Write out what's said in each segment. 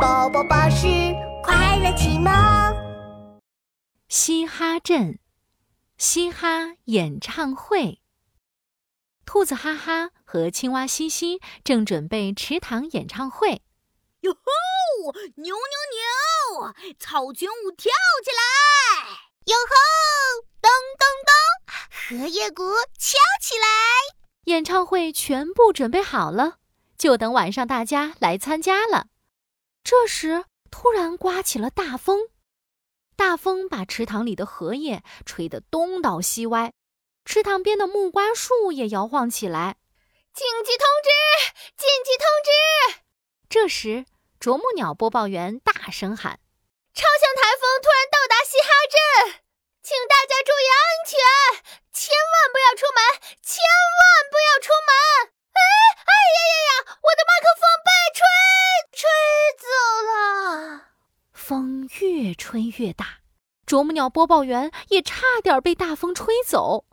宝宝巴士快乐启蒙。嘻哈镇，嘻哈演唱会。兔子哈哈和青蛙西西正准备池塘演唱会。哟吼！牛牛牛！草裙舞跳起来！哟吼！咚咚咚！荷叶鼓敲起来！演唱会全部准备好了，就等晚上大家来参加了。这时，突然刮起了大风，大风把池塘里的荷叶吹得东倒西歪，池塘边的木瓜树也摇晃起来。紧急通知！紧急通知！这时，啄木鸟播报员大声喊：“超强台风突然到达嘻哈镇，请大家注意安全，千万不要出门，千万不要出门！”哎，哎呀呀呀！我的麦克风被吹吹走了。风越吹越大，啄木鸟播报员也差点被大风吹走。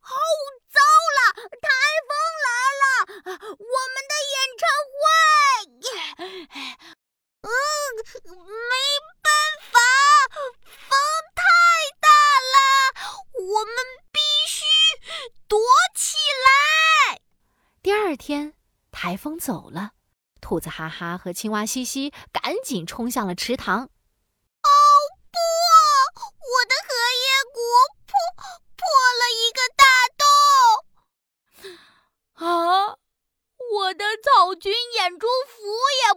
哦，糟了！台风来了，我们的演唱会……嗯，没办法，风太大了，我们必须躲起来。第二天，台风走了，兔子哈哈和青蛙西西赶紧冲向了池塘。哦不，我的荷叶鼓破破了一个大洞！啊，我的草裙演出服也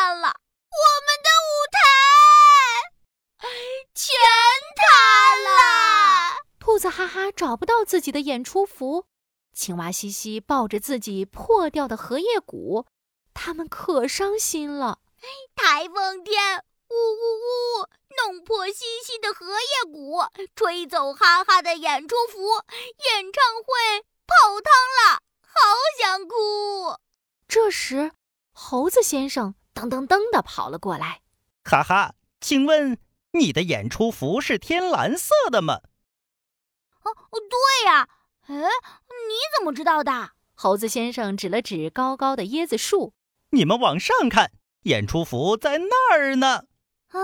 不见了，我们的舞台全塌了。兔子哈哈找不到自己的演出服。青蛙西西抱着自己破掉的荷叶鼓，他们可伤心了。台风天，呜呜呜，弄破西西的荷叶鼓，吹走哈哈的演出服，演唱会泡汤了，好想哭。这时，猴子先生噔噔噔的跑了过来。哈哈，请问你的演出服是天蓝色的吗？哦，对呀。哎，你怎么知道的？猴子先生指了指高高的椰子树。你们往上看，演出服在那儿呢。啊，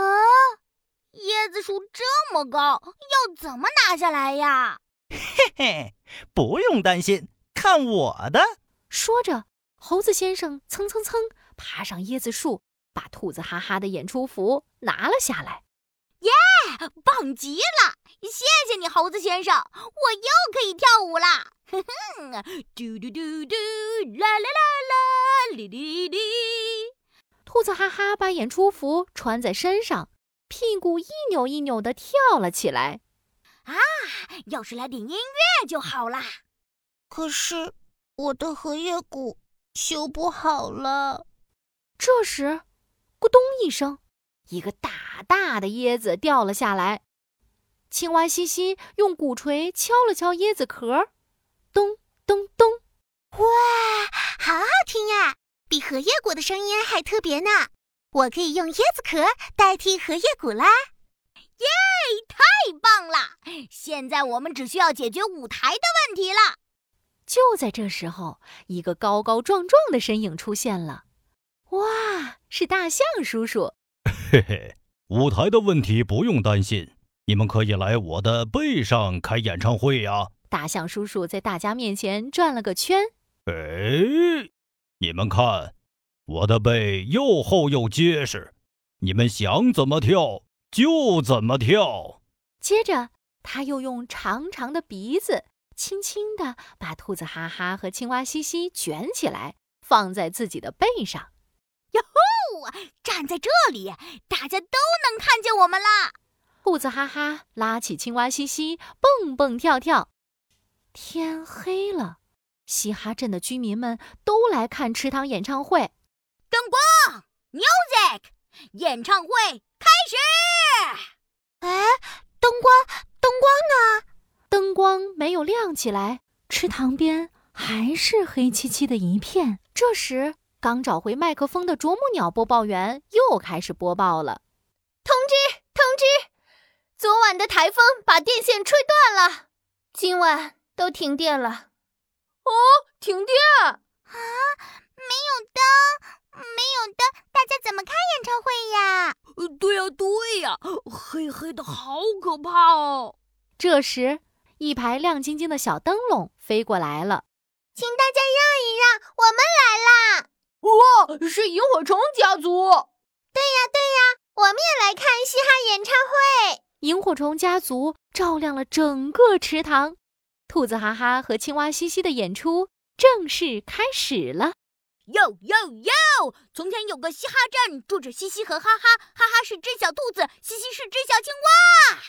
椰子树这么高，要怎么拿下来呀？嘿嘿，不用担心，看我的！说着，猴子先生蹭蹭蹭爬上椰子树，把兔子哈哈的演出服拿了下来。耶，棒极了！谢谢你，猴子先生，我又可以跳舞啦！哼哼，嘟嘟嘟嘟，啦啦啦啦，哩哩哩。兔子哈哈把演出服穿在身上，屁股一扭一扭的跳了起来。啊，要是来点音乐就好啦！可是我的荷叶鼓修不好了。这时，咕咚一声。一个大大的椰子掉了下来，青蛙西西用鼓槌敲了敲椰子壳，咚咚咚，哇，好好听呀，比荷叶鼓的声音还特别呢！我可以用椰子壳代替荷叶鼓啦！耶，太棒了！现在我们只需要解决舞台的问题了。就在这时候，一个高高壮壮的身影出现了，哇，是大象叔叔。嘿嘿，舞台的问题不用担心，你们可以来我的背上开演唱会呀！大象叔叔在大家面前转了个圈。哎，你们看，我的背又厚又结实，你们想怎么跳就怎么跳。接着，他又用长长的鼻子轻轻地把兔子哈哈和青蛙西西卷起来，放在自己的背上。站在这里，大家都能看见我们啦！兔子哈哈拉起青蛙西西，蹦蹦跳跳。天黑了，嘻哈镇的居民们都来看池塘演唱会。灯光，music，演唱会开始！哎，灯光，灯光呢？灯光没有亮起来，池塘边还是黑漆漆的一片。这时。刚找回麦克风的啄木鸟播报员又开始播报了：“通知，通知！昨晚的台风把电线吹断了，今晚都停电了。哦，停电啊！没有灯，没有灯，大家怎么看演唱会呀？对呀对呀黑黑的，好可怕哦！这时，一排亮晶晶的小灯笼飞过来了。请大家让一让，我们来啦！哇，是萤火虫家族！对呀，对呀，我们也来看嘻哈演唱会。萤火虫家族照亮了整个池塘，兔子哈哈和青蛙西西的演出正式开始了。哟哟哟！从前有个嘻哈镇，住着嘻嘻和哈哈，哈哈是只小兔子，嘻嘻是只小青蛙。